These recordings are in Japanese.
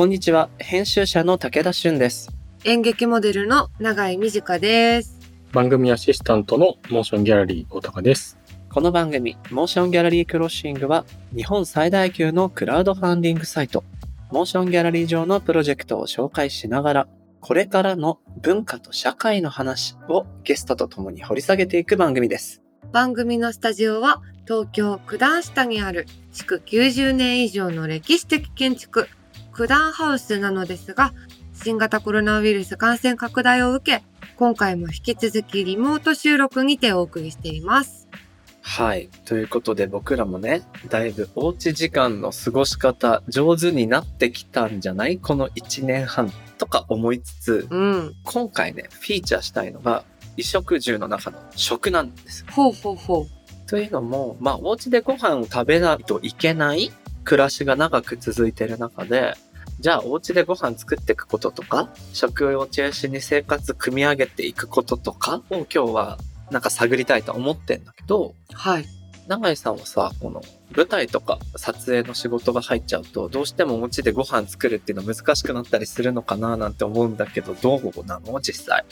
こんにちは、編集者の武田俊です。演劇モデルの永井美智香です。番組アシスタントのモーションギャラリー大高です。この番組、モーションギャラリークロッシングは、日本最大級のクラウドファンディングサイト、モーションギャラリー上のプロジェクトを紹介しながら、これからの文化と社会の話をゲストと共に掘り下げていく番組です。番組のスタジオは東京九段下にある築90年以上の歴史的建築九段ハウスなのですが、新型コロナウイルス感染拡大を受け、今回も引き続きリモート収録にてお送りしています。はい。ということで僕らもね、だいぶおうち時間の過ごし方上手になってきたんじゃない？この1年半とか思いつつ、うん。今回ね、フィーチャーしたいのが、衣食住の中の食なんです。ほうほうほというのも、まあ、お家でご飯を食べないといけない暮らしが長く続いている中で、じゃあお家でご飯作っていくこととか、食を中心に生活組み上げていくこととかを今日はなんか探りたいと思ってんだけど、う。はい。永井さんはさ、この舞台とか撮影の仕事が入っちゃうと、どうしてもお家でご飯作るっていうの難しくなったりするのかななんて思うんだけど、どうなの実際？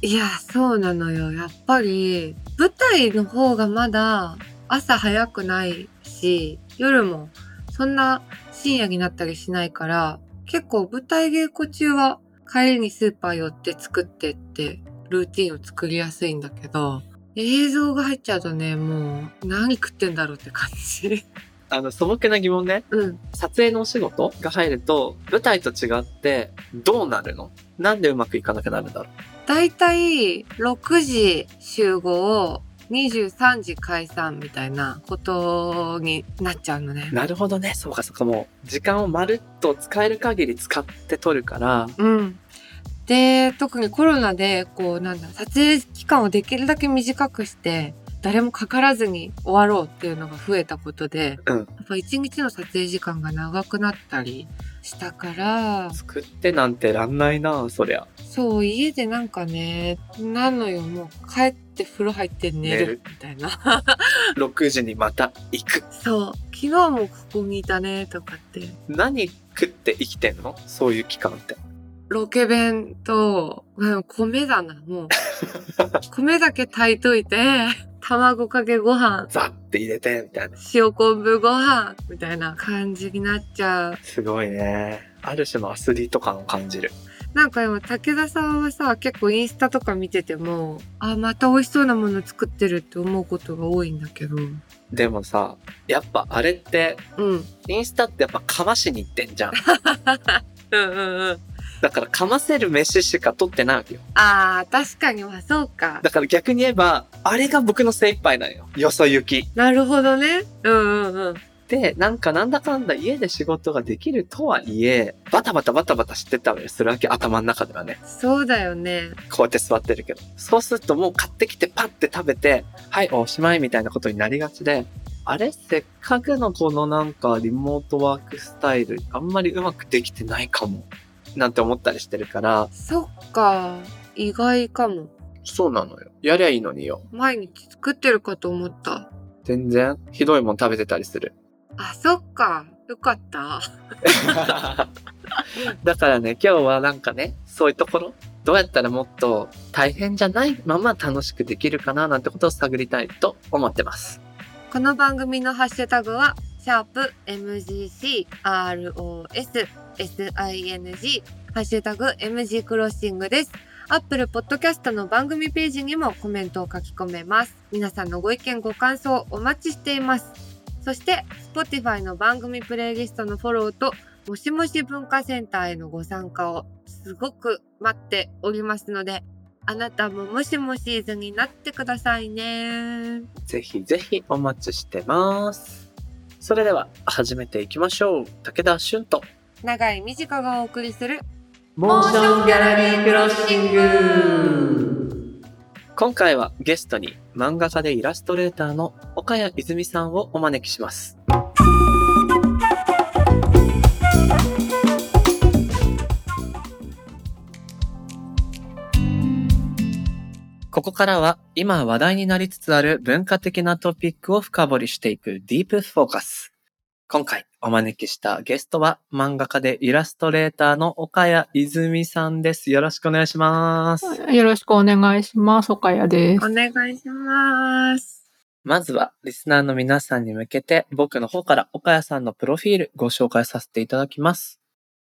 いや、そうなのよ。やっぱり、舞台の方がまだ朝早くないし、夜もそんな深夜になったりしないから、結構舞台稽古中は帰りにスーパー寄って作ってって、ルーティンを作りやすいんだけど、映像が入っちゃうとね、もう何食ってんだろうって感じ。あの、素朴な疑問ね。うん。撮影のお仕事が入ると、舞台と違ってどうなるの？なんでうまくいかなくなるんだろだいたい6時集合、23時解散みたいなことになっちゃうのねう。。なるほどね。そうかそうか。もう、時間をまるっと使える限り使って撮るから、うん。で、特にコロナで、こう、なんだ、撮影期間をできるだけ短くして、誰もかからずに終わろうっていうのが増えたことで、うんやっぱ一日の撮影時間が長くなったりしたから、作ってなんてらんないな、そりゃ。そう、家でなんかね、なのよ、もう帰って風呂入って寝るみたいな。6時にまた行く。そう、昨日もここにいたね、とかって。何食って生きてんの？そういう期間って。ロケ弁と、うん米だな、もう。米だけ炊いといて、卵かけご飯、ザッて入れて、みたいな。塩昆布ご飯、みたいな感じになっちゃう。すごいね。ある種のアスリート感を感じる。なんか今、武田さんはさ、結構インスタとか見てても、あ、また美味しそうなもの作ってるって思うことが多いんだけど。でもさ、やっぱあれって、うん。インスタってやっぱかましに行ってんじゃん。うんうんうん。だからかませる飯しか撮ってないわけよ。あー、確かにはそうか。だから逆に言えば、あれが僕の精一杯なのよ。よそ行き。なるほどね。うんうんうん。で、なんかなんだかんだ家で仕事ができるとはいえ、バタバタバタバタしてたりするわけ、頭の中ではね。そうだよね。こうやって座ってるけど。そうするともう買ってきてパッて食べて、はい、おしまいみたいなことになりがちで、あれせっかくのこのなんかリモートワークスタイル、あんまりうまくできてないかも。なんて思ったりしてるから、そっか。意外かも。そうなのよ。やりゃいいのによ。毎日作ってるかと思った。全然、ひどいもん食べてたりする。あ、そっか。よかった。だからね、今日はなんかね、そういうところ、どうやったらもっと大変じゃない？まま楽しくできるかななんてことを探りたいと思ってます。この番組のハッシュタグは、シャープ MGC ROS SING ハッシュタグ MG クロッシングです。アップルポッドキャストの番組ページにもコメントを書き込めます。皆さんのご意見ご感想お待ちしています。そして、Spotify の番組プレイリストのフォローと、もしもし文化センターへのご参加をすごく待っておりますので、あなたももしもシーズンになってくださいね。ぜひぜひお待ちしてます。それでは始めていきましょう。武田俊と長い短がお送りするモーションギャラリークロッシング今回はゲストに漫画家でイラストレーターの岡谷泉さんをお招きします。ここからは今話題になりつつある文化的なトピックを深掘りしていくディープフォーカス。今回お招きしたゲストは漫画家でイラストレーターの岡谷泉さんです。よろしくお願いします。よろしくお願いします。岡谷です。お願いします。まずはリスナーの皆さんに向けて僕の方から岡谷さんのプロフィールご紹介させていただきます。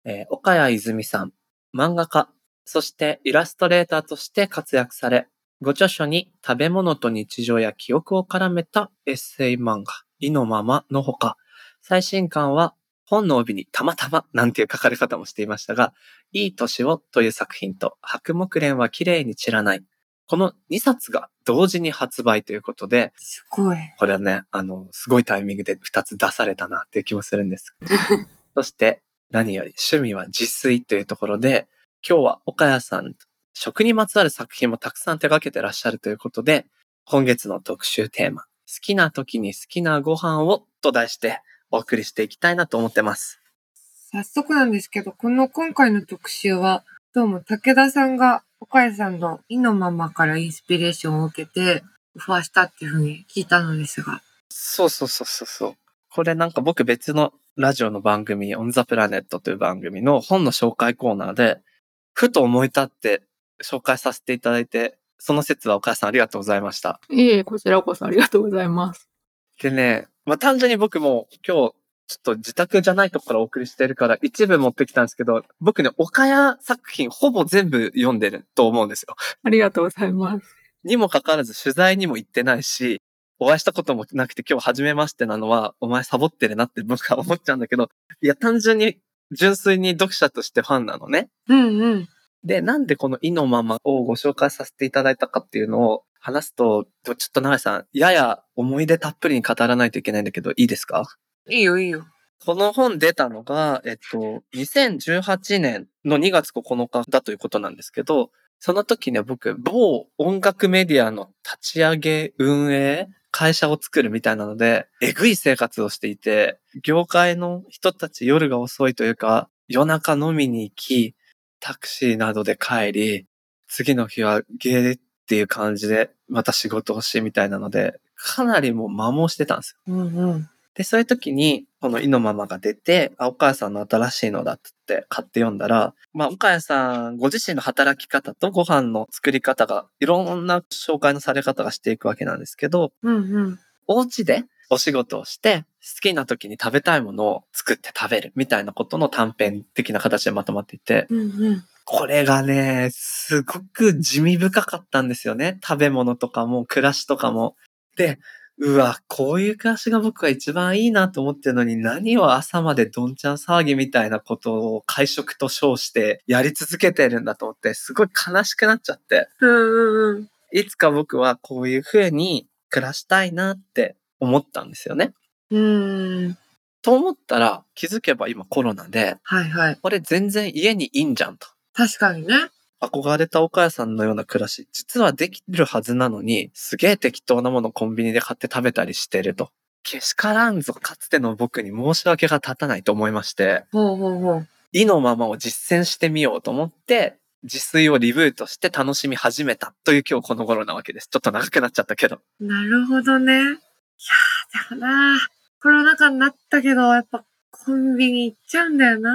えー岡谷泉さん、漫画家、そしてイラストレーターとして活躍され、ご著書に食べ物と日常や記憶を絡めたエッセイ漫画、意のままのほか、最新刊は本の帯にたまたまなんていう書かれ方もしていましたが、いい年をという作品と白木蓮は綺麗に散らない。この2冊が同時に発売ということで、すごい。これはね、あの、すごいタイミングで2つ出されたなっていう気もするんです。そして、何より趣味は自炊というところで、今日は岡谷さん、食にまつわる作品もたくさん手掛けてらっしゃるということで、今月の特集テーマ、好きな時に好きなご飯をと題してお送りしていきたいなと思ってます。早速なんですけど、この今回の特集は、どうも武田さんが岡谷さんの意のままからインスピレーションを受けて、オファーしたっていうふうに聞いたのですが。そうそうそうそうそう。これなんか僕別のラジオの番組、オンザプラネットという番組の本の紹介コーナーで、ふと思い立って紹介させていただいて、その説は岡谷さんありがとうございました。いえ、こちらこそありがとうございます。でね、まあ、単純に僕も今日、ちょっと自宅じゃないとこからお送りしてるから一部持ってきたんですけど、僕ね、岡谷作品ほぼ全部読んでると思うんですよ。ありがとうございます。にもかかわらず取材にも行ってないし、お会いしたこともなくて今日初めましてなのは、お前サボってるなって僕は思っちゃうんだけど、いや、単純に純粋に読者としてファンなのね。うんうん。で、なんでこの意のままをご紹介させていただいたかっていうのを話すと、ちょっと長井さん、やや思い出たっぷりに語らないといけないんだけど、いいですか？いいよいいよ。この本出たのが、えっと、2018年の2月9日だということなんですけど、その時ね、僕、某音楽メディアの立ち上げ、運営、会社を作るみたいなので、えぐい生活をしていて、業界の人たち夜が遅いというか、夜中飲みに行き、タクシーなどで帰り、次の日はゲーっていう感じで、また仕事をしみたいなので、かなりもう摩耗してたんですようんうん。で、そういう時に、この意のままが出て、あ、岡谷さんの新しいのだっつって買って読んだら、まあ、岡谷さんご自身の働き方とご飯の作り方が、いろんな紹介のされ方がしていくわけなんですけど、うんうん。お家でお仕事をして、好きな時に食べたいものを作って食べるみたいなことの短編的な形でまとまっていて、うんうん。これがね、すごく地味深かったんですよね。食べ物とかも、暮らしとかも。で、うわ、こういう暮らしが僕は一番いいなと思ってるのに、何を朝までどんちゃん騒ぎみたいなことを会食と称してやり続けてるんだと思って、すごい悲しくなっちゃって、うんうんうん。いつか僕はこういう風に暮らしたいなって思ったんですよね。うーん。と思ったら、気づけば今コロナで、はいはい。これ全然家にいいんじゃんと。確かにね。憧れた岡谷さんのような暮らし、実はできるはずなのに、すげえ適当なものコンビニで買って食べたりしてると。けしからんぞ、かつての僕に申し訳が立たないと思いまして、ほうほうほう。意のままを実践してみようと思って、自炊をリブートして楽しみ始めたという今日この頃なわけです。ちょっと長くなっちゃったけど。なるほどね。いやー、でもなコロナ禍になったけど、やっぱコンビニ行っちゃうんだよな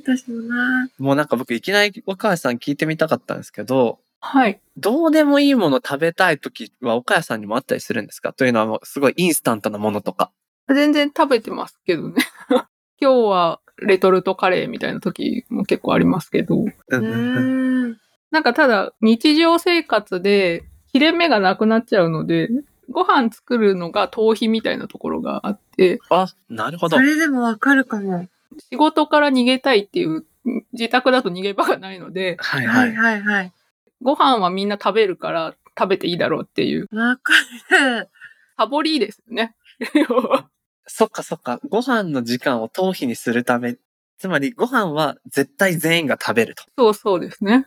私もなもうなんか僕いきなり岡谷さん聞いてみたかったんですけど、はい。どうでもいいもの食べたい時は岡谷さんにもあったりするんですか？というのはもうすごいインスタントなものとか。全然食べてますけどね。今日はレトルトカレーみたいな時も結構ありますけど。なんかただ日常生活で切れ目がなくなっちゃうので、ご飯作るのが逃避みたいなところがあって、あ、なるほどそ。れでもわかるかも。仕事から逃げたいっていう、自宅だと逃げ場がないので、はいはいはい。はいはい。ご飯はみんな食べるから食べていいだろうっていう、わかる。サボリーですよね。そっかそっか。ご飯の時間を逃避にするため。つまりご飯は絶対全員が食べると。そうそうですね。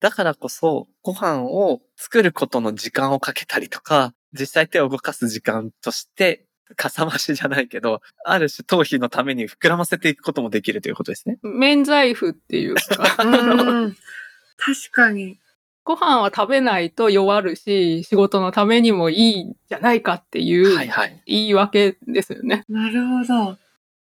だからこそ、ご飯を作ることの時間をかけたりとか、実際手を動かす時間として、かさ増しじゃないけど、ある種逃避のために膨らませていくこともできるということですね。免罪符っていうか、う。確かに。ご飯は食べないと弱るし、仕事のためにもいいんじゃないかっていうはいはい。言い訳ですよね。なるほど。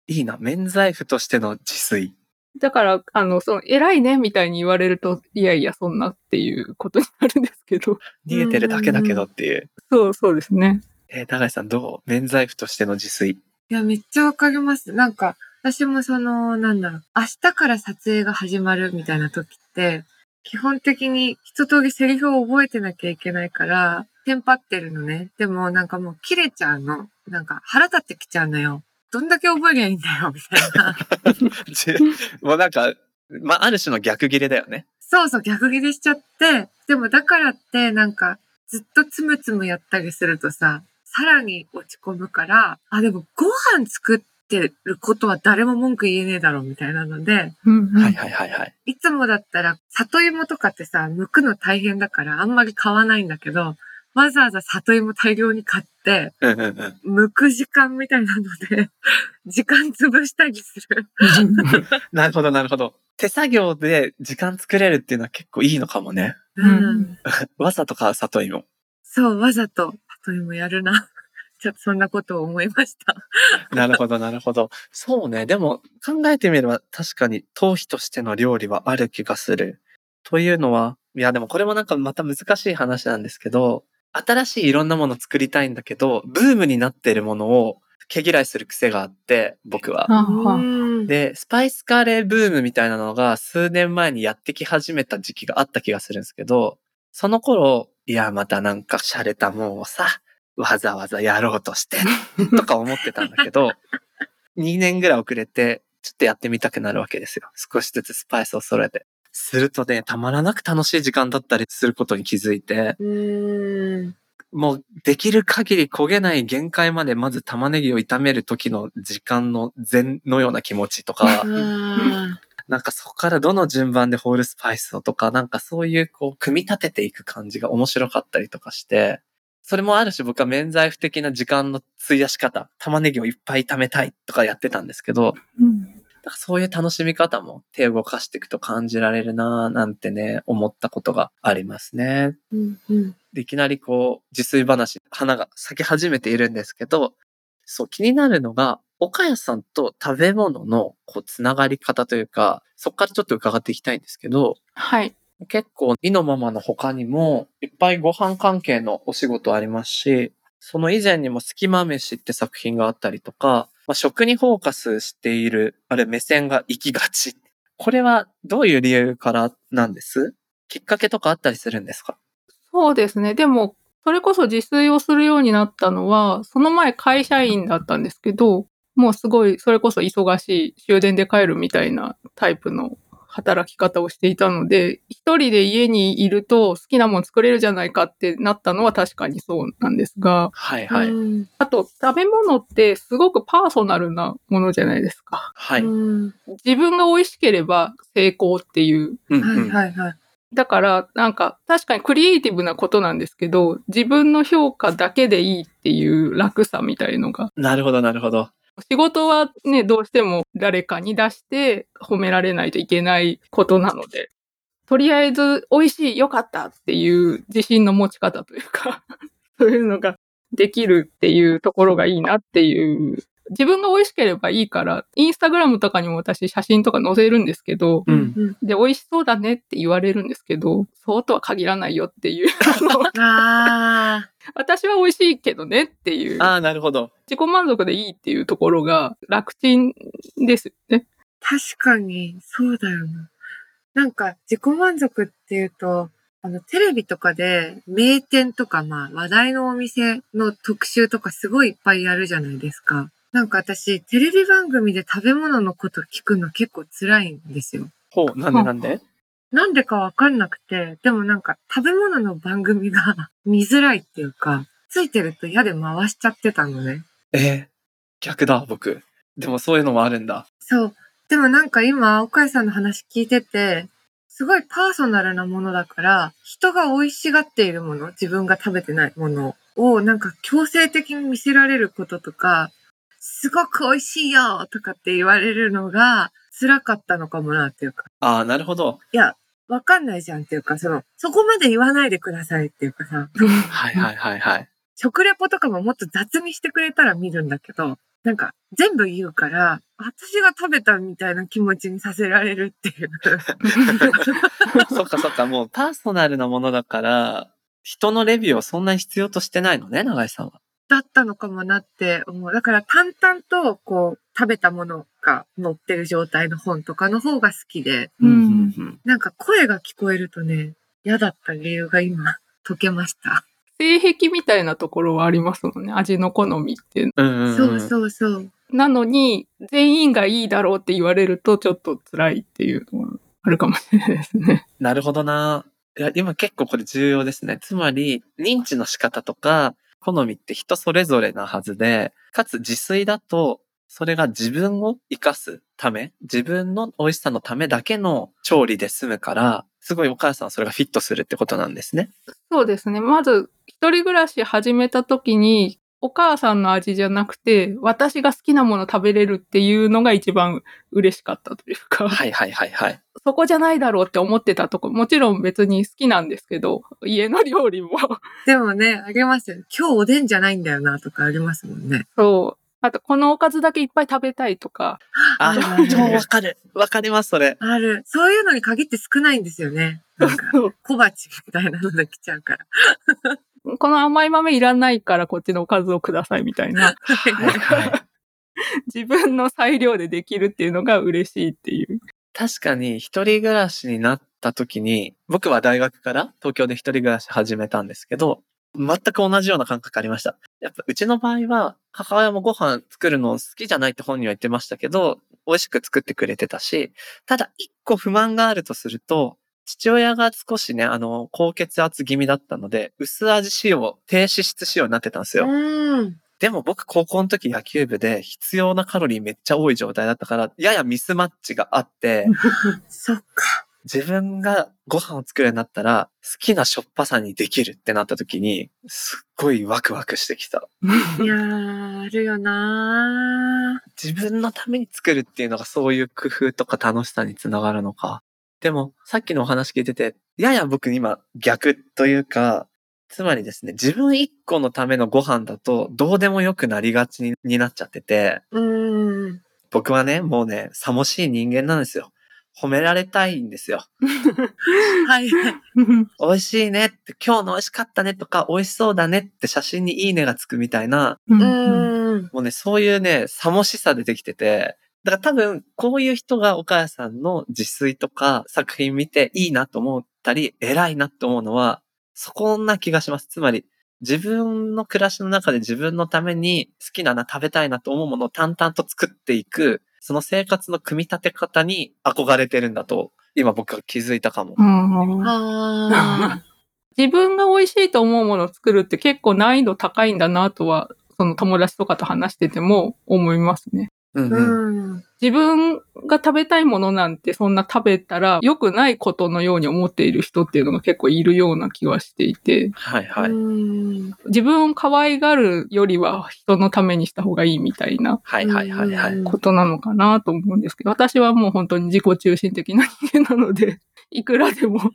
いいな。免罪符としての自炊。だから、あの、その、偉いねみたいに言われると、いやいや、そんなっていうことになるんですけど。逃げてるだけだけどっていう。そう、そうですね。えー高橋さんどう？免罪符としての自炊。いや、めっちゃわかります。なんか、私もその、なんだろう、明日から撮影が始まるみたいな時って、基本的に一通りセリフを覚えてなきゃいけないから、テンパってるのね。でもなんかもう切れちゃうの。なんか腹立ってきちゃうのよ。どんだけ覚えりゃいいんだよ、みたいな。じ もうなんか、まあ、ある種の逆切れだよね。そうそう、逆ギレしちゃって、でもだからって、なんか、ずっとつむつむやったりするとさ、さらに落ち込むから、あ、でもご飯作ってることは誰も文句言えねえだろうみたいなので。はいはいはいはい。いつもだったら、里芋とかってさ、剥くの大変だからあんまり買わないんだけど、わざわざ里芋大量に買って。剥く時間みたいなので、時間潰したりする。なるほどなるほど。手作業で時間作れるっていうのは結構いいのかもね。ううん。ん。わざとか里芋。そう、わざと里芋やるな。ちょっとそんなことを思いました。なるほどなるほど。そうね。でも考えてみれば確かに頭皮としての料理はある気がする。というのは、いやでもこれもなんかまた難しい話なんですけど、新しいいろんなもの作りたいんだけど、ブームになっているものを毛嫌いする癖があって、僕は。で、スパイスカレーブームみたいなのが数年前にやってき始めた時期があった気がするんですけど、その頃、いや、またなんか洒落たもんをさ、わざわざやろうとして、とか思ってたんだけど、2年ぐらい遅れて、ちょっとやってみたくなるわけですよ。少しずつスパイスを揃えて。するとね、たまらなく楽しい時間だったりすることに気づいて。もうできる限り焦げない限界までまず玉ねぎを炒める時の時間の禅のような気持ちとか、あ なんかそこからどの順番でホールスパイスをとか、なんかそういうこう、組み立てていく感じが面白かったりとかして、それもある種僕は免罪符的な時間の費やし方、玉ねぎをいっぱい炒めたいとかやってたんですけど、うんなんかそういう楽しみ方も手を動かしていくと感じられるなぁなんてね、思ったことがありますね。ーうんうんでいきなりこう、自炊話、花が咲き始めているんですけど、そう、気になるのが、岡谷さんと食べ物のこう、つながり方というか、そこからちょっと伺っていきたいんですけど、はい。結構、イのママの他にも、いっぱいご飯関係のお仕事ありますし、その以前にも隙間飯って作品があったりとか、まあ、食にフォーカスしている、あれ目線が行きがち。これはどういう理由からなんです？きっかけとかあったりするんですか？そうですね。でも、それこそ自炊をするようになったのは、その前会社員だったんですけど、もうすごい、それこそ忙しい、終電で帰るみたいなタイプの働き方をしていたので、一人で家にいると好きなもの作れるじゃないかってなったのは確かにそうなんですが、はいはい。うんあと食べ物ってすごくパーソナルなものじゃないですか。はい。うん自分が美味しければ成功っていううんはいうんはいはい。だから、なんか、確かにクリエイティブなことなんですけど、自分の評価だけでいいっていう楽さみたいのが。なるほど、なるほど。仕事はね、どうしても誰かに出して褒められないといけないことなので、とりあえず美味しい、良かったっていう自信の持ち方というか、そういうのができるっていうところがいいなっていう。自分が美味しければいいから、インスタグラムとかにも私写真とか載せるんですけど、うん。うんで、美味しそうだねって言われるんですけど、そうとは限らないよっていう。あのあ私は美味しいけどねっていう。ああ、なるほど。自己満足でいいっていうところが楽ちんですよね。確かに、そうだよな。なんか、自己満足っていうと、あの、テレビとかで、名店とか、まあ、話題のお店の特集とかすごいいっぱいやるじゃないですか。なんか私、テレビ番組で食べ物のこと聞くの結構辛いんですよ。ほう、なんでなんで？なんでかわかんなくて、でもなんか食べ物の番組が 見づらいっていうか、ついてると嫌で回しちゃってたのね。えー逆だ、僕。でもそういうのもあるんだ。そう。でもなんか今、岡井さんの話聞いてて、すごいパーソナルなものだから、人が美味しがっているもの、自分が食べてないものをなんか強制的に見せられることとか、すごく美味しいよとかって言われるのが辛かったのかもなっていうか。ああ、なるほど。いや、わかんないじゃんっていうか、その、そこまで言わないでくださいっていうかさ、はいはいはいはい。食レポとかももっと雑にしてくれたら見るんだけど、なんか全部言うから、私が食べたみたいな気持ちにさせられるっていう。そっかそっか、もうパーソナルなものだから、人のレビューをそんなに必要としてないのね、長井さんは。だったのかもなって思う。だから淡々とこう食べたものが載ってる状態の本とかの方が好きで、うんうんなんか声が聞こえるとね、嫌だった理由が今解けました。性癖みたいなところはありますもんね。味の好みって。うんうんそうそうそう。なのに、全員がいいだろうって言われるとちょっと辛いっていうのはあるかもしれないですね。なるほどな。いや、今結構これ重要ですね。つまり、認知の仕方とか、好みって人それぞれなはずで、かつ自炊だと、それが自分を生かすため、自分の美味しさのためだけの調理で済むから、すごいお母さんそれがフィットするってことなんですね。そうですね。まず、一人暮らし始めた時に、お母さんの味じゃなくて、私が好きなもの食べれるっていうのが一番嬉しかったというか、はいはいはいはい。そこじゃないだろうって思ってたとこ、もちろん別に好きなんですけど、家の料理も。でもね、あげますよ。今日おでんじゃないんだよなとかありますもんね。そう。あと、このおかずだけいっぱい食べたいとか、ああるある超わかる。わかります、それ。ある。そういうのに限って少ないんですよね。なんか、小鉢みたいなのできちゃうから。この甘い豆いらないからこっちのおかずをくださいみたいな、はいはい。自分の裁量でできるっていうのが嬉しいっていう。確かに一人暮らしになった時に、僕は大学から東京で一人暮らし始めたんですけど、全く同じような感覚ありました。やっぱうちの場合は、母親もご飯作るの好きじゃないって本人は言ってましたけど、美味しく作ってくれてたし、ただ一個不満があるとすると、父親が少しね、あの、高血圧気味だったので、薄味仕様、低脂質仕様になってたんですよ。うん。でも僕高校の時野球部で必要なカロリーめっちゃ多い状態だったから、ややミスマッチがあって、そっか。自分がご飯を作るようになったら、好きなしょっぱさにできるってなった時に、すっごいワクワクしてきた。いやー、あるよな自分のために作るっていうのがそういう工夫とか楽しさにつながるのか。でも、さっきのお話聞いてて、やや僕今逆というか、つまりですね、自分一個のためのご飯だとどうでもよくなりがちにになっちゃってて、ー。うん。僕はね、もうね、さもしい人間なんですよ。褒められたいんですよ。はい。美味しいねって、今日の美味しかったねとか、美味しそうだねって写真にいいねがつくみたいな、う。もうね、そういうね、さもしさでできてて、だから多分、こういう人がお母さんの自炊とか作品見ていいなと思ったり、偉いなと思うのは、そこんな気がします。つまり、自分の暮らしの中で自分のために好きなな、食べたいなと思うものを淡々と作っていく、その生活の組み立て方に憧れてるんだと、今僕は気づいたかも。うんあ自分が美味しいと思うものを作るって結構難易度高いんだなとは、その友達とかと話してても思いますね。うんー。うん。うん。自分が食べたいものなんてそんな食べたら良くないことのように思っている人っていうのが結構いるような気はしていて、はいはい。うん自分を可愛がるよりは人のためにした方がいいみたいなはいはいはいはい。うんことなのかなと思うんですけど、私はもう本当に自己中心的な人間なので、いくらでも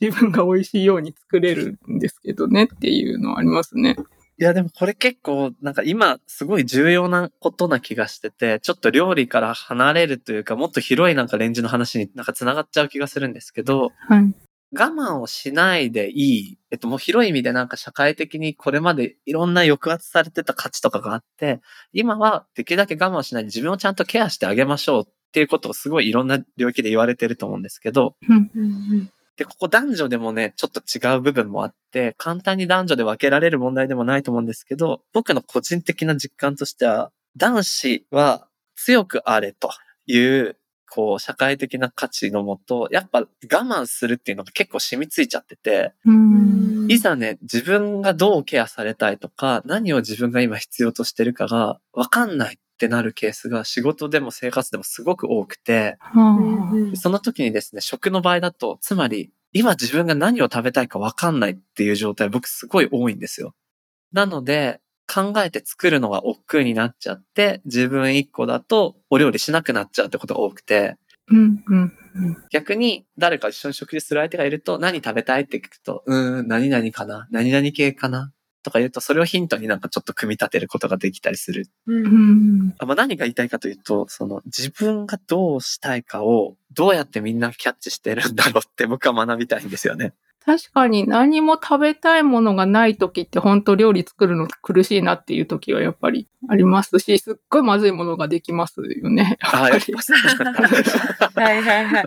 自分が美味しいように作れるんですけどねっていうのはありますね。いやでもこれ結構なんか今すごい重要なことな気がしてて、ちょっと料理から離れるというかもっと広いなんかレンジの話になんか繋がっちゃう気がするんですけど、はい。我慢をしないでいい。えっともう広い意味でなんか社会的にこれまでいろんな抑圧されてた価値とかがあって、今はできるだけ我慢しないで自分をちゃんとケアしてあげましょうっていうことをすごいいろんな領域で言われてると思うんですけど、うんうんで、ここ男女でもね、ちょっと違う部分もあって、簡単に男女で分けられる問題でもないと思うんですけど、僕の個人的な実感としては、男子は強くあれという、こう、社会的な価値のもと、やっぱ我慢するっていうのが結構染みついちゃってて、うん。いざね、自分がどうケアされたいとか、何を自分が今必要としてるかが分かんないってなるケースが仕事でも生活でもすごく多くて、その時にですね、食の場合だと、つまり、今自分が何を食べたいか分かんないっていう状態、僕すごい多いんですよ。なので、考えて作るのが億劫になっちゃって、自分一個だとお料理しなくなっちゃうってことが多くて、うんうん。逆に誰か一緒に食事する相手がいると、何食べたいって聞くと、うーん、何々かな何々系かなとか言うと、それをヒントになんかちょっと組み立てることができたりする。う。うんまあ、何が言いたいかというと、その自分がどうしたいかをどうやってみんなキャッチしてるんだろうって僕は学びたいんですよね。確かに何も食べたいものがない時って本当料理作るの苦しいなっていう時はやっぱりありますし、すっごいまずいものができますよね。ああ、やっぱそうなんだはいはいはい。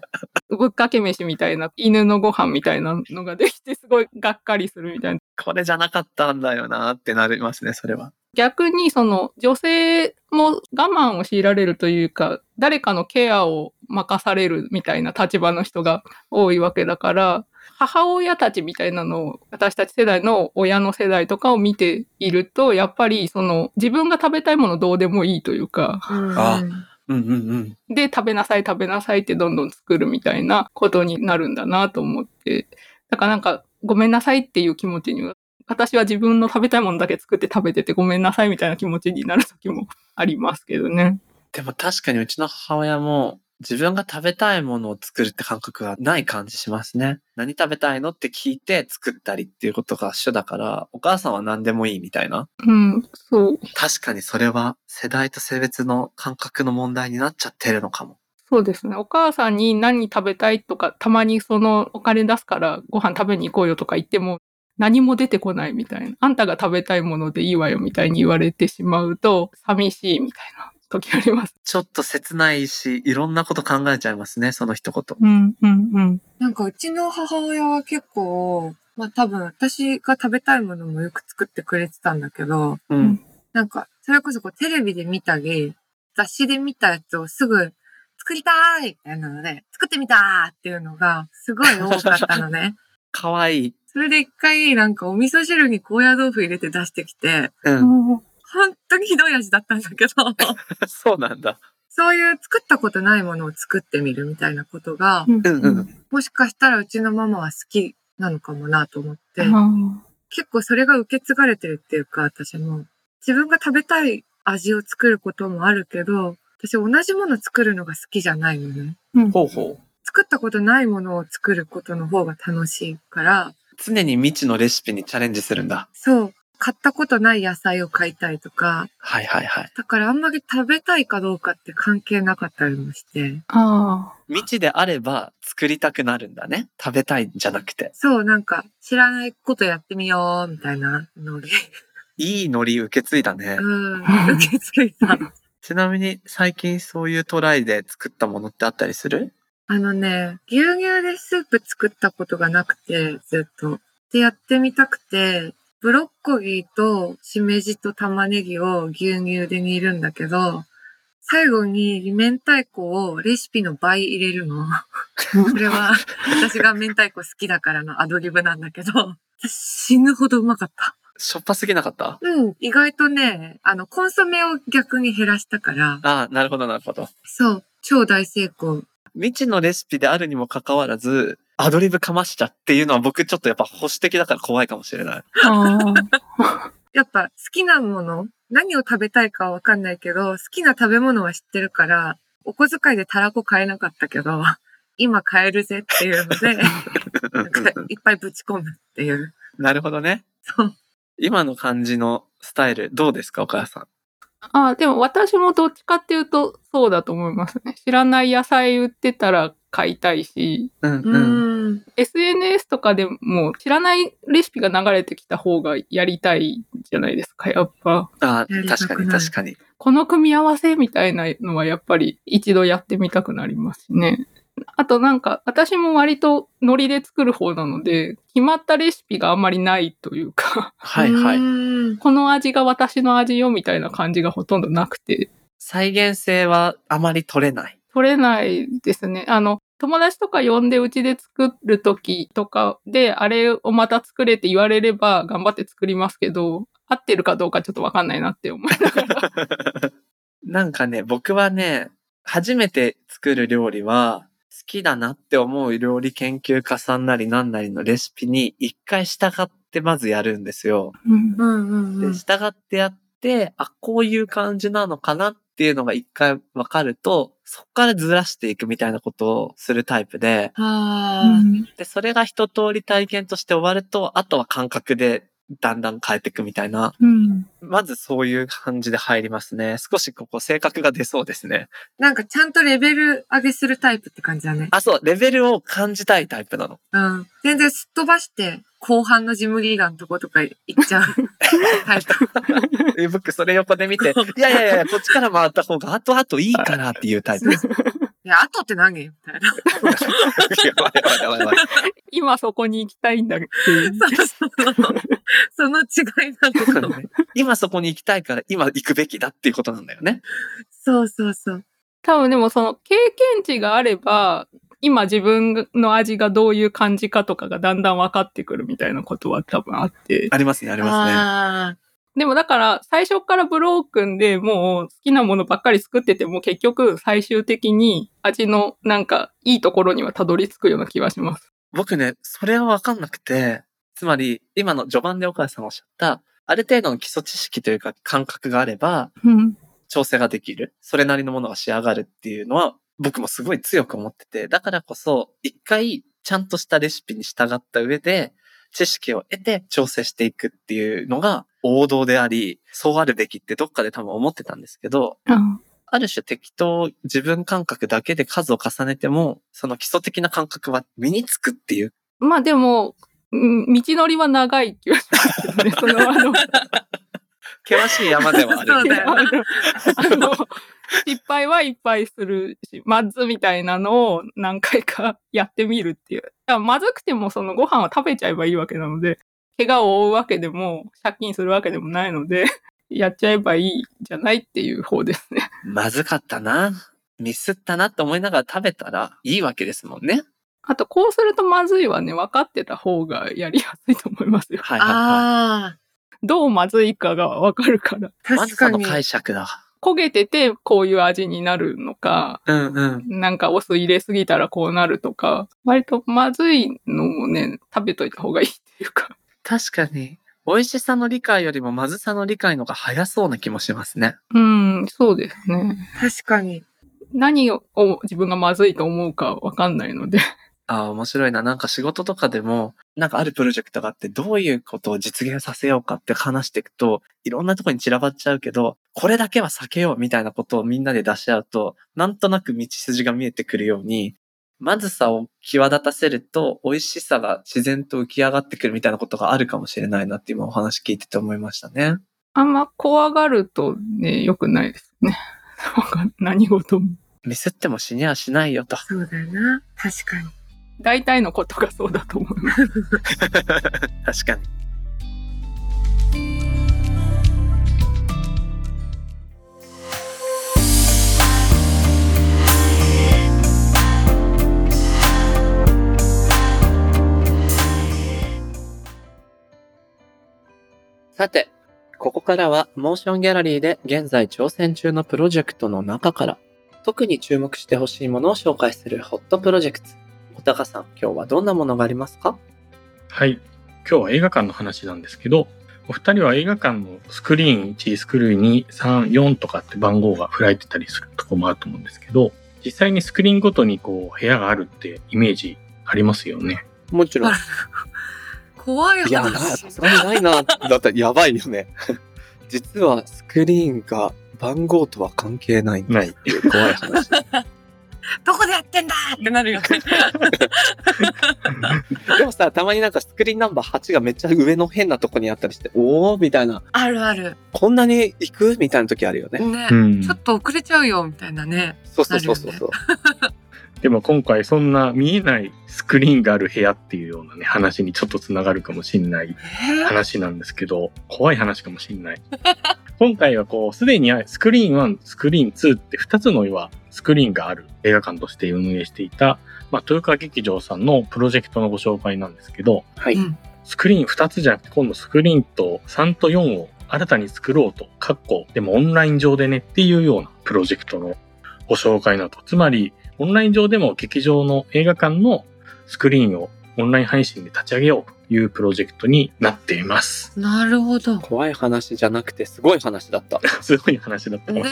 ぶっかけ飯みたいな、犬のご飯みたいなのができてすごいがっかりするみたいな。これじゃなかったんだよなってなりますね、それは。逆にその女性も我慢を強いられるというか、誰かのケアを任されるみたいな立場の人が多いわけだから、母親たちみたいなのを、私たち世代の親の世代とかを見ていると、やっぱりその自分が食べたいものどうでもいいというか、あうんうんうん。で、食べなさい食べなさいってどんどん作るみたいなことになるんだなと思って、だからなんか、ごめんなさいっていう気持ちには、私は自分の食べたいものだけ作って食べててごめんなさいみたいな気持ちになる時もありますけどね。でも確かにうちの母親も自分が食べたいものを作るって感覚がない感じしますね。何食べたいのって聞いて作ったりっていうことが主だから、お母さんは何でもいいみたいな。うん、そう、確かにそれは世代と性別の感覚の問題になっちゃってるのかも。そうですね。お母さんに何食べたいとか、たまにそのお金出すからご飯食べに行こうよとか言っても、何も出てこないみたいな。あんたが食べたいものでいいわよみたいに言われてしまうと、寂しいみたいな時あります。ちょっと切ないし、いろんなこと考えちゃいますね、その一言。うん、うん、うん。なんかうちの母親は結構、まあ多分私が食べたいものもよく作ってくれてたんだけど、うん。なんかそれこそこうテレビで見たり、雑誌で見たやつをすぐ作りたいみたいなので、作ってみたっていうのがすごい多かったのね。かわいい。それで一回なんかお味噌汁に高野豆腐入れて出してきて、うん。本当にひどい味だったんだけど、そうなんだ。そういう作ったことないものを作ってみるみたいなことが、うんうんうん。もしかしたらうちのママは好きなのかもなと思って、結構それが受け継がれてるっていうか、私も。自分が食べたい味を作ることもあるけど、私同じもの作るのが好きじゃないのね。うんほうほう。作ったことないものを作ることの方が楽しいから、常に未知のレシピにチャレンジするんだ。そう、買ったことない野菜を買いたいとか、はいはいはい。だからあんまり食べたいかどうかって関係なかったりもして、あ未知であれば作りたくなるんだね。食べたいんじゃなくて。そう、なんか知らないことやってみよう、みたいなので、いいノリ受け継いだね。うん、受け継いだ。ちなみに最近そういうトライで作ったものってあったりする？あのね、牛乳でスープ作ったことがなくて、ずっと。で、やってみたくて、ブロッコリーとしめじと玉ねぎを牛乳で煮るんだけど、最後に明太子をレシピの倍入れるの。それは私が明太子好きだからのアドリブなんだけど、死ぬほどうまかった。しょっぱすぎなかった？うん、意外とね、あの、コンソメを逆に減らしたから、ああ、なるほどなるほど。そう、超大成功。未知のレシピであるにもかかわらず、アドリブかましちゃっていうのは僕ちょっとやっぱ保守的だから怖いかもしれない。やっぱ好きなもの、何を食べたいかはわかんないけど、好きな食べ物は知ってるから、お小遣いでたらこ買えなかったけど、今買えるぜっていうので、なんかいっぱいぶち込むっていう。なるほどね。そう。今の感じのスタイルどうですかお母さん？ああ、でも私もどっちかっていうとそうだと思いますね。知らない野菜売ってたら買いたいし、うんううん。ん。SNS とかでも知らないレシピが流れてきた方がやりたいじゃないですか、やっぱ。あ確かに確かに。この組み合わせみたいなのはやっぱり一度やってみたくなりますしね。あとなんか私も割とノリで作る方なので、決まったレシピがあんまりないというか、はいはい。い。この味が私の味よみたいな感じがほとんどなくて、再現性はあまり取れない。取れないですね。あの、友達とか呼んでうちで作る時とかで、あれをまた作れって言われれば頑張って作りますけど、合ってるかどうかちょっとわかんないなって思いながら。なんかね、僕はね、初めて作る料理は、好きだなって思う料理研究家さんなりなんなりのレシピに一回従ってまずやるんですよ。うんうんうんうで、ん。従ってやって、あ、こういう感じなのかなっていうのが一回わかると、そこからずらしていくみたいなことをするタイプで、あで、それが一通り体験として終わると、あとは感覚でだんだん変えていくみたいな。うん。まずそういう感じで入りますね。少しここ性格が出そうですね。なんかちゃんとレベル上げするタイプって感じだね。あ、そう、レベルを感じたいタイプなの。うん。全然すっ飛ばして、後半のジムリーガーのとことか行っちゃうタイプ。え僕それ横で見て、いやいやいや、こっちから回った方が後々いいからっていうタイプ です。いや、後って何？みたいな。やばいやばいやばいやばい。今そこに行きたいんだっていう。そうそうそうその違いなのかも。今そこに行きたいから今行くべきだっていうことなんだよね。そうそうそう。多分でもその経験値があれば、今自分の味がどういう感じかとかがだんだん分かってくるみたいなことは多分あって。ありますね、ありますね。でもだから最初からブロークンでもう好きなものばっかり作ってても結局最終的に味のなんかいいところにはたどり着くような気がします。僕ね、それはわかんなくて、つまり今の序盤で岡谷さんおっしゃった、ある程度の基礎知識というか感覚があれば。調整ができる。それなりのものが仕上がるっていうのは僕もすごい強く思ってて、だからこそ一回ちゃんとしたレシピに従った上で知識を得て調整していくっていうのが王道であり、そうあるべきってどっかで多分思ってたんですけど、あある種適当自分感覚だけで数を重ねても、その基礎的な感覚は身につくっていう。まあでも、うん道のりは長い気がしますけどね。そのあの、険しい山ではある。そうだよあの、失敗はいっぱいするし、まずみたいなのを何回かやってみるっていう。いやまずくてもそのご飯を食べちゃえばいいわけなので、怪我を負うわけでも、借金するわけでもないので、やっちゃえばいいんじゃないっていう方ですね。まずかったな。ミスったなって思いながら食べたらいいわけですもんね。あと、こうするとまずいはね、分かってた方がやりやすいと思いますよ。はいはいはあどうまずいかが分かるから。確かに。その解釈だ。焦げててこういう味になるのか、うんうん。なんかお酢入れすぎたらこうなるとか、割とまずいのもね、食べといた方がいいっていうか。確かに。美味しさの理解よりもまずさの理解の方が早そうな気もしますね。うん、そうですね。確かに。何を自分がまずいと思うかわかんないので。ああ、面白いな。なんか仕事とかでも、なんかあるプロジェクトがあって、どういうことを実現させようかって話していくと、いろんなとこに散らばっちゃうけど、これだけは避けようみたいなことをみんなで出し合うと、なんとなく道筋が見えてくるように、まずさを際立たせると、美味しさが自然と浮き上がってくるみたいなことがあるかもしれないなって今お話聞いてて思いましたね。あんま怖がるとね、良くないですね。なんか何事も。ミスっても死にはしないよと。そうだよな。確かに。大体のことがそうだと思います。確かに。さて、ここからはモーションギャラリーで現在挑戦中のプロジェクトの中から特に注目してほしいものを紹介するホットプロジェクト。小高さん、今日はどんなものがありますか？はい。今日は映画館の話なんですけど、お二人は映画館のスクリーン1、スクリーン2、3、4とかって番号が振られてたりするとこもあると思うんですけど、実際にスクリーンごとにこう部屋があるってイメージありますよね。もちろん。怖いいや。それないな。だったらやばいよね。実はスクリーンが番号とは関係ないんだないっていう怖い話。どこでやってんだ？ってなるよね。でもさ、たまになんかスクリーンナンバー8がめっちゃ上の変なとこにあったりして、おーみたいな、あるある。こんなに行く？みたいな時あるよね。ね、うんちょっと遅れちゃうよ、みたいなね。そうそうそうそうそう。でも今回そんな見えないスクリーンがある部屋っていうようなね、話にちょっとつながるかもしんないえー、話なんですけど、怖い話かもしんない。今回はこう、すでにスクリーン1、スクリーン2って2つのはスクリーンがある映画館として運営していた、まあ、豊川劇場さんのプロジェクトのご紹介なんですけど、はい。うんスクリーン2つじゃなくて、今度スクリーンと3と4を新たに作ろうと、かっこ、でもオンライン上でねっていうようなプロジェクトのご紹介など、つまり、オンライン上でも劇場の映画館のスクリーンをオンライン配信で立ち上げようというプロジェクトになっています。なるほど。ね。怖い話じゃなくてすごい話だった。すごい話だったかもしれ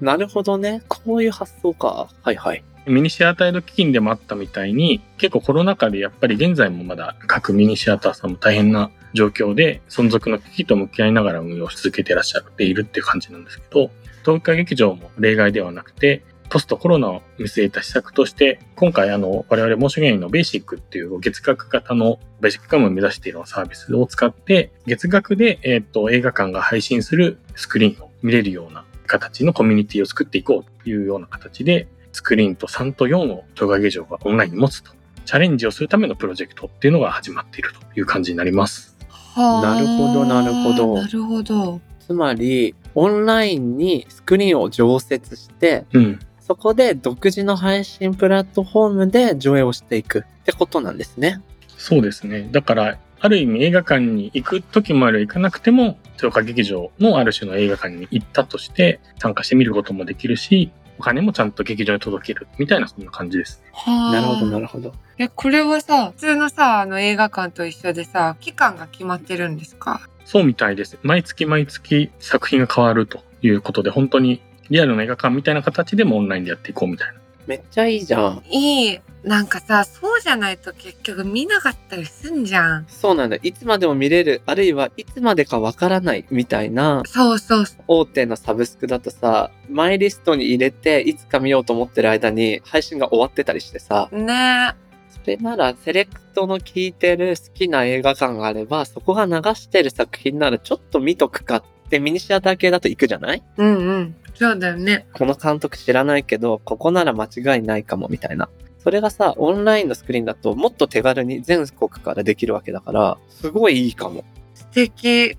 なるほどね。こういう発想か。はいはい。ミニシアターの基金でもあったみたいに、結構コロナ禍でやっぱり現在もまだ各ミニシアターさんも大変な状況で存続の危機と向き合いながら運用し続けていらっしゃっているっていう感じなんですけど、東海劇場も例外ではなくて、ポストコロナを見据えた施策として、今回あの、我々モーションゲインのベーシックっていう月額型のベーシックカムを目指しているサービスを使って、月額で、えっ、と、映画館が配信するスクリーンを見れるような形のコミュニティを作っていこうというような形で、スクリーンと3と4を東海劇場がオンラインに持つと、チャレンジをするためのプロジェクトっていうのが始まっているという感じになります。はあなるほどなるほどなるほど。つまり、オンラインにスクリーンを常設して、うん。そこで独自の配信プラットフォームで上映をしていくってことなんですね。そうですね。だから、ある意味映画館に行く時もある行かなくても、豊川劇場のある種の映画館に行ったとして参加してみることもできるし、お金もちゃんと劇場に届けるみたいなそんな感じですね。はあなるほど、なるほど。え、これはさ、普通のさ、あの映画館と一緒でさ、期間が決まってるんですか？そうみたいです。毎月毎月作品が変わるということで、本当にリアルな映画館みたいな形でもオンラインでやっていこうみたいな。めっちゃいいじゃん。いい。なんかさ、そうじゃないと結局見なかったりすんじゃん。そうなんだ。いつまでも見れる、あるいはいつまでかわからないみたいなそうそうそ大手のサブスクだとさ、マイリストに入れていつか見ようと思ってる間に配信が終わってたりしてさ、う。ねそれならセレクトの聞いてる好きな映画館があれば、そこが流してる作品ならちょっと見とくかってミニシアター系だと行くじゃない？うんうん。そうだよね。この監督知らないけど、ここなら間違いないかもみたいな。それがさ、オンラインのスクリーンだともっと手軽に全国からできるわけだから、すごいいいかも。素敵。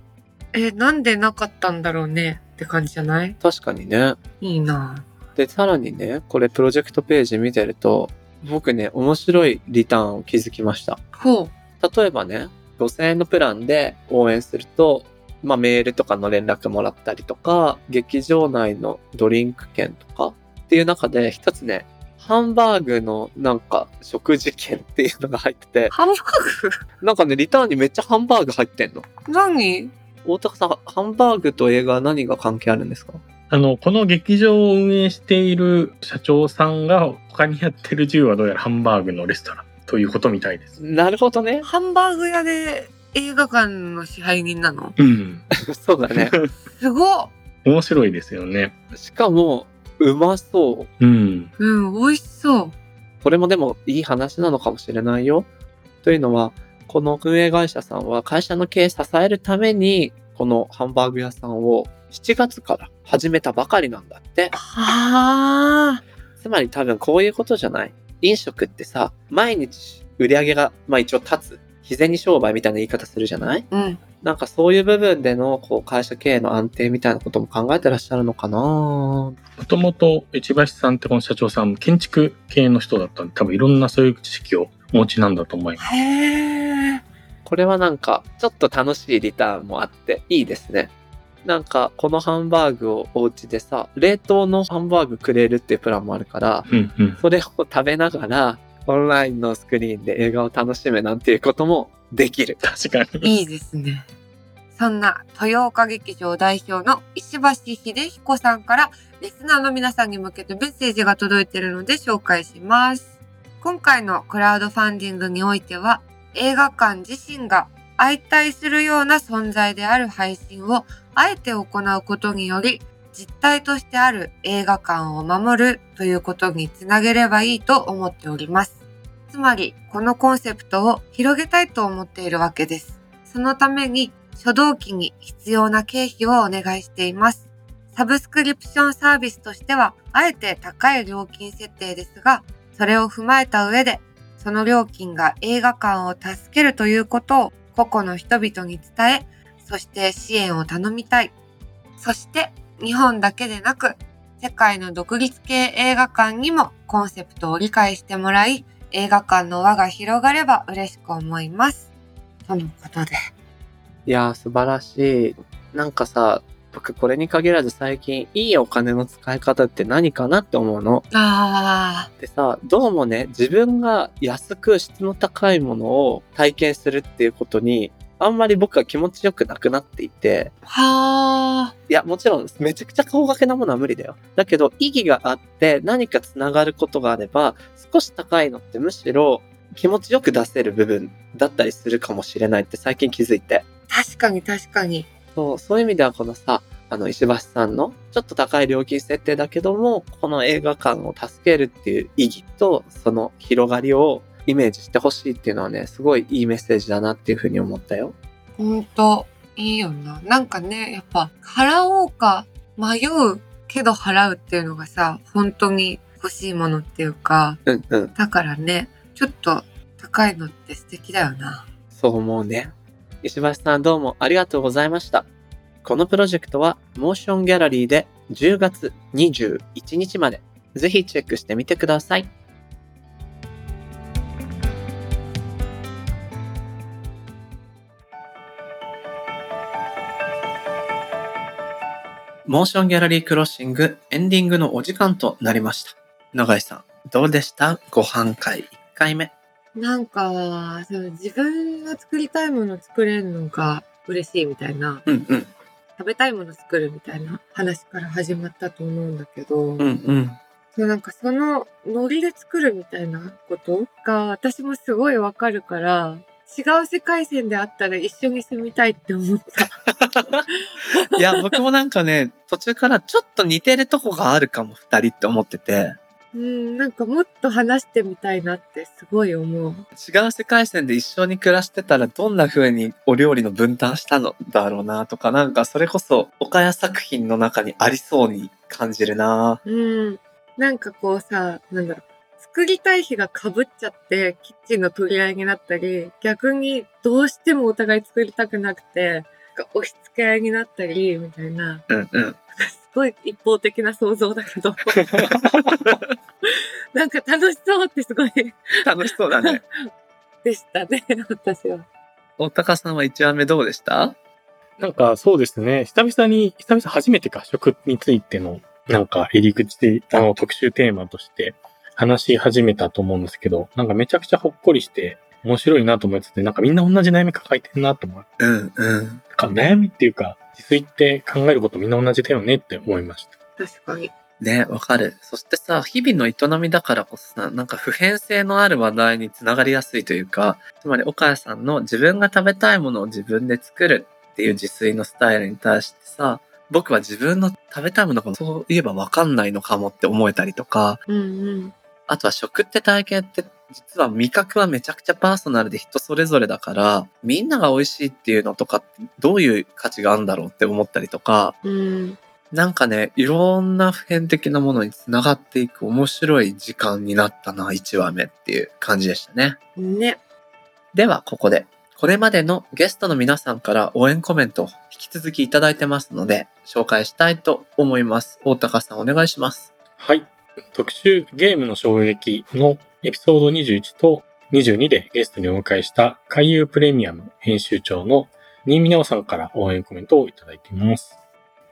え、なんでなかったんだろうね？って感じじゃない？確かにね。いいなで、さらにね、これプロジェクトページ見てると、僕ね、面白いリターンを気づきました。ほう。例えばね、5000円のプランで応援すると、まあメールとかの連絡もらったりとか、劇場内のドリンク券とかっていう中で一つね、ハンバーグのなんか食事券っていうのが入ってて、ハンバーなんかね、リターンにめっちゃハンバーグ入ってんの。グ何？大高さん、ハンバーグと映画は何が関係あるんですか？あの、この劇場を運営している社長さんが他にやってる銃はどうやらハンバーグのレストランということみたいです。なるほどね。ハンバーグ屋で映画館の支配人なの？うん。そうだね。すごっ面白いですよね。しかも、うまそう。うん。うん、美味しそう。これもでもいい話なのかもしれないよ。というのは、この運営会社さんは会社の経営支えるために、このハンバーグ屋さんを7月から始めたばかりなんだって。はあ。つまり多分こういうことじゃない？飲食ってさ、毎日売り上げが、まあ一応立つ。日銭商売みたいな言い方するじゃない？うん。なんかそういう部分でのこう会社経営の安定みたいなことも考えてらっしゃるのかなもともと市橋さんってこの社長さんも建築系の人だったんで、多分いろんなそういう知識をお持ちなんだと思います。へえ。これはなんか、ちょっと楽しいリターンもあって、いいですね。なんか、このハンバーグをお家でさ、冷凍のハンバーグくれるっていうプランもあるから、うんうん。それを食べながら、オンラインのスクリーンで映画を楽しむなんていうこともできる。確かに。いいですね。そんな豊岡劇場代表の石橋秀彦さんからリスナーの皆さんに向けてメッセージが届いているので紹介します。今回のクラウドファンディングにおいては映画館自身が相対するような存在である配信をあえて行うことにより実態としてある映画館を守るということにつなげればいいと思っております。つまり、このコンセプトを広げたいと思っているわけです。そのために、初動機に必要な経費をお願いしています。サブスクリプションサービスとしては、あえて高い料金設定ですが、それを踏まえた上で、その料金が映画館を助けるということを個々の人々に伝え、そして支援を頼みたい。そして、日本だけでなく、世界の独立系映画館にもコンセプトを理解してもらい、映画館の輪が広がれば嬉しく思います。とのことで。いやー、素晴らしい。なんかさ、僕これに限らず最近、いいお金の使い方って何かなって思うの。あでさ、どうもね、自分が安く質の高いものを体験するっていうことにあんまり僕は気持ちよくなくなっていて、はあ。いや、もちろん、めちゃくちゃ高額なものは無理だよ。だけど、意義があって、何かつながることがあれば、少し高いのってむしろ気持ちよく出せる部分だったりするかもしれないって最近気づいて。確かに確かに。そう、そういう意味ではこのさ、あの、石橋さんのちょっと高い料金設定だけども、この映画館を助けるっていう意義と、その広がりをイメージしてほしいっていうのはね、すごいいいメッセージだなっていうふうに思ったよ。ほんと、いいよな。なんかね、やっぱ、払おうか迷うけど払うっていうのがさ、本当に欲しいものっていうか、うんうん。だからね、ちょっと高いのって素敵だよな。そう思うね。石橋さんどうもありがとうございました。このプロジェクトはモーションギャラリーで10月21日までぜひチェックしてみてください。モーションギャラリークロッシングエンディングのお時間となりました。永井さん、どうでした？ご飯会1回目。なんか、その自分が作りたいものを作れるのが嬉しいみたいな、うんうん。食べたいもの作るみたいな話から始まったと思うんだけど、うんうん。なんかそのノリで作るみたいなことが私もすごいわかるから、違う世界線であったら一緒に住みたいって思った。いや、僕もなんかね、途中からちょっと似てるとこがあるかも、二人って思ってて、うん、なんかもっと話してみたいなってすごい思う。違う世界線で一緒に暮らしてたらどんな風にお料理の分担したのだろうなとか、なんかそれこそ岡谷作品の中にありそうに感じるなうん。なんかこうさ、なんだろう。作りたい日が被っちゃって、キッチンの取り合いになったり、逆にどうしてもお互い作りたくなくて、押し付け合いになったり、みたいな、うんうん。すごい一方的な想像だけど、なんか楽しそうってすごい楽しそうだね。でしたね、私は。大高さんは1話目どうでした？なんかそうですね、久々に、久々初めて合食についての、なんか入り口で、あの、特集テーマとして話し始めたと思うんですけど、なんかめちゃくちゃほっこりして、面白いなと思いつつ、なんかみんな同じ悩み抱えてるなと思う。うんうん。なんか悩みっていうか、自炊って考えることみんな同じだよねって思いました。確かに。ね、わかる。そしてさ、日々の営みだからこそさ、なんか普遍性のある話題につながりやすいというか、つまり岡谷さんの自分が食べたいものを自分で作るっていう自炊のスタイルに対してさ、僕は自分の食べたいものがそういえばわかんないのかもって思えたりとか、うんうん。あとは食って体験って実は味覚はめちゃくちゃパーソナルで人それぞれだから、みんなが美味しいっていうのとかってどういう価値があるんだろうって思ったりとか、うん。なんかね、いろんな普遍的なものにつながっていく面白い時間になったな、1話目っていう感じでしたね。ね。では、ここで、これまでのゲストの皆さんから応援コメントを引き続きいただいてますので、紹介したいと思います。大高さんお願いします。はい。特集ゲームの衝撃のエピソード21と22でゲストにお迎えした海遊プレミアム編集長の新見直さんから応援コメントをいただいています。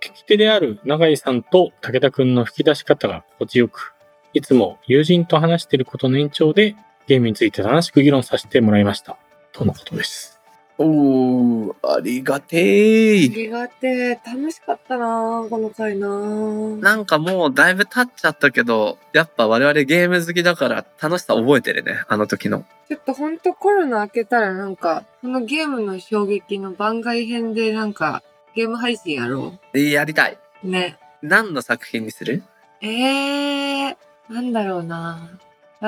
聞き手である永井さんと武田くんの吹き出し方が心地よく、いつも友人と話していることの延長でゲームについて楽しく議論させてもらいました。とのことです。おー、ありがてあー。りがてえ。楽しかったなこの回ななんかもうだいぶ経っちゃったけど、やっぱ我々ゲーム好きだから楽しさ覚えてるね、あの時の。ちょっとほんとコロナ明けたらなんか、そのゲームの衝撃の番外編でなんか、ゲーム配信やろやりたい。う。ね。何の作品にする？えー、なんだろうな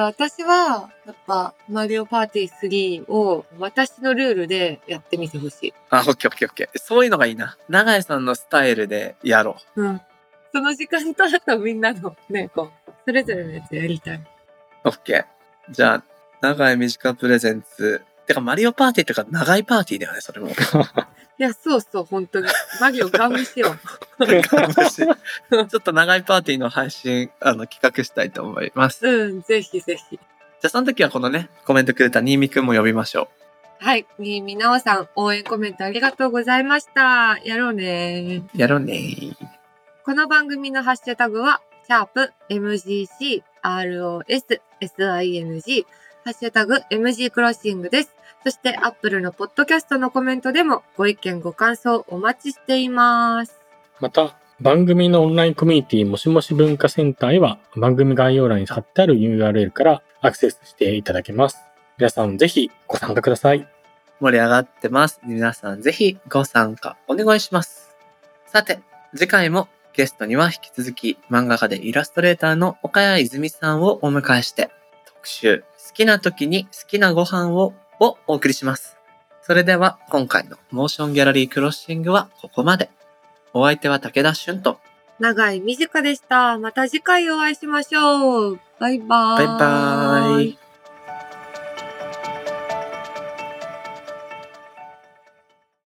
私は、やっぱ、マリオパーティー3を私のルールでやってみてほしい。あ、オッケーオッケーオッケー。そういうのがいいな。永井さんのスタイルでやろうん。その時間とあとみんなのね、こう、それぞれのやつやりたい。う。オッケー。じゃあ、長い短プレゼンツ。てか、マリオパーティーとか長いパーティーだよね、それも。いや、そうそう、本当に。マリオガン無しよう。ちょっと長いパーティーの配信、あの、企画したいと思います。うん、ぜひぜひ。じゃあ、その時はこのね、コメントくれた新見くんも呼びましょはい。みみなおさん、応援コメントありがとうございました。やろうね。う。やろうねー。この番組のハッシュタグは、シャープ MGC ROS SING ハハッシュタグ MG クロッシングです。そして Apple のポッドキャストのコメントでもご意見ご感想お待ちしています。また、番組のオンラインコミュニティもしもし文化センターへは番組概要欄に貼ってある URL からアクセスしていただけます。皆さんぜひご参加ください。盛り上がってます。皆さんぜひご参加お願いします。さて、次回もゲストには引き続き漫画家でイラストレーターの岡谷泉さんをお迎えして特集好きな時に好きなご飯ををお送りします。それでは今回のモーションギャラリークロッシングはここまで。お相手は武田俊と長い短でした。また次回お会いしましょう。バイバーイ。バイバーイ。